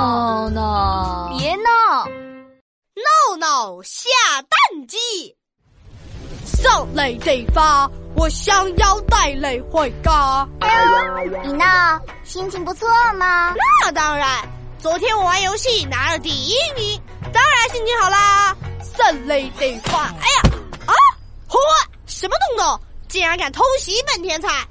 闹闹，别闹！闹闹下蛋鸡，上雷得发，我想要带雷回家。哎呦，你闹，心情不错吗？那当然，昨天我玩游戏拿了第一名，当然心情好啦。上雷得发，哎呀，啊，嚯，什么东东，竟然敢偷袭本天才！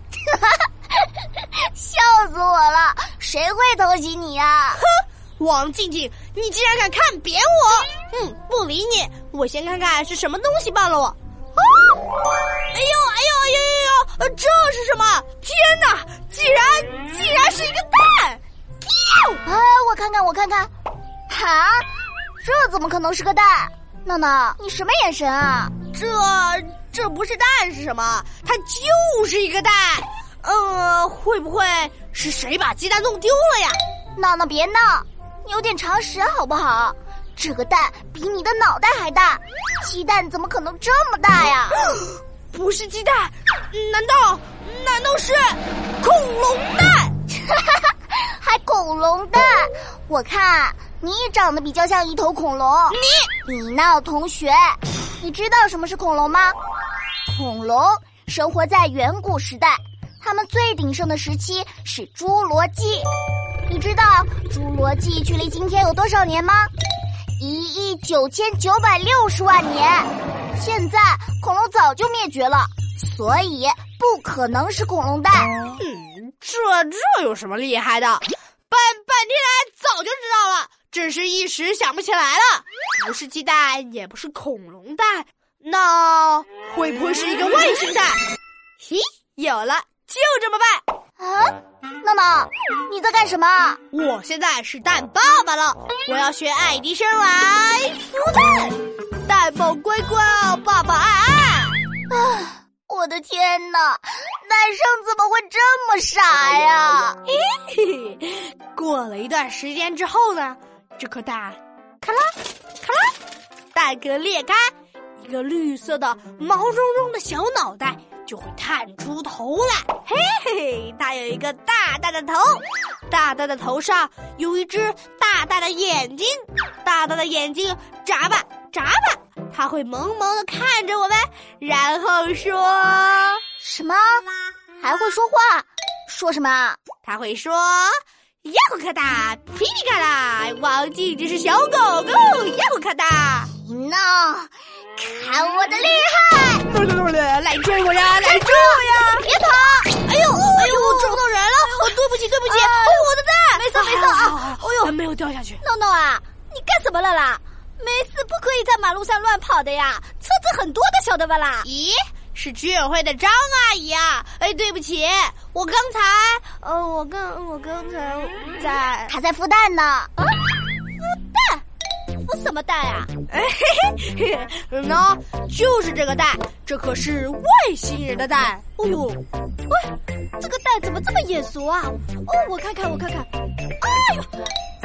笑死我了！谁会偷袭你呀？哼，王静静，你竟然敢看扁我！嗯，不理你。我先看看是什么东西绊了我。啊！哎呦哎呦哎呦呦呦！这是什么？天哪！竟然竟然是一个蛋！哎，我看看我看看，哈，这怎么可能是个蛋？闹闹，你什么眼神啊？这这不是蛋是什么？它就是一个蛋。呃，会不会是谁把鸡蛋弄丢了呀？闹闹别闹，你有点常识好不好？这个蛋比你的脑袋还大，鸡蛋怎么可能这么大呀？不是鸡蛋，难道难道是恐龙蛋？还恐龙蛋？我看你长得比较像一头恐龙。你你闹同学，你知道什么是恐龙吗？恐龙生活在远古时代。它们最鼎盛的时期是侏罗纪，你知道侏罗纪距离今天有多少年吗？一亿九千九百六十万年。现在恐龙早就灭绝了，所以不可能是恐龙蛋。嗯，这这有什么厉害的？本本天来早就知道了，只是一时想不起来了。不是鸡蛋，也不是恐龙蛋，那会不会是一个外星蛋？咦，有了。就这么办啊！闹闹，你在干什么？我现在是蛋爸爸了，我要学爱迪生来孵蛋。蛋宝乖乖哦，爸爸爱爱。啊！我的天哪，男生怎么会这么傻呀？嘿嘿，过了一段时间之后呢，这颗蛋咔啦咔啦，蛋壳裂开，一个绿色的毛茸茸的小脑袋。就会探出头来，嘿嘿，它有一个大大的头，大大的头上有一只大大的眼睛，大大的眼睛眨吧眨吧，它会萌萌的看着我们，然后说什么？还会说话？说什么？他会说呀呼咔哒，噼里咔啦，忘记这是小狗狗，呀呼咔哒。闹，看我的厉害！没有掉下去。闹闹啊，你干什么了啦？没事，不可以在马路上乱跑的呀，车子很多的，晓得吧啦？咦，是居委会的张阿姨啊！哎，对不起，我刚才……呃，我刚，我刚才在……她在孵蛋呢。啊，孵蛋？孵什么蛋呀？嘿嘿嘿，喏，就是这个蛋，这可是外星人的蛋。哦呦，喂，这个蛋怎么这么眼熟啊？哦，我看看，我看看。哎呦，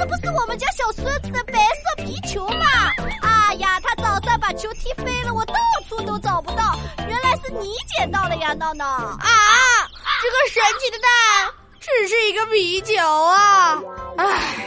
这不是我们家小孙子的白色皮球吗？哎呀，他早上把球踢飞了，我到处都找不到。原来是你捡到了呀，闹闹。啊，这个神奇的蛋只是一个皮球啊！唉。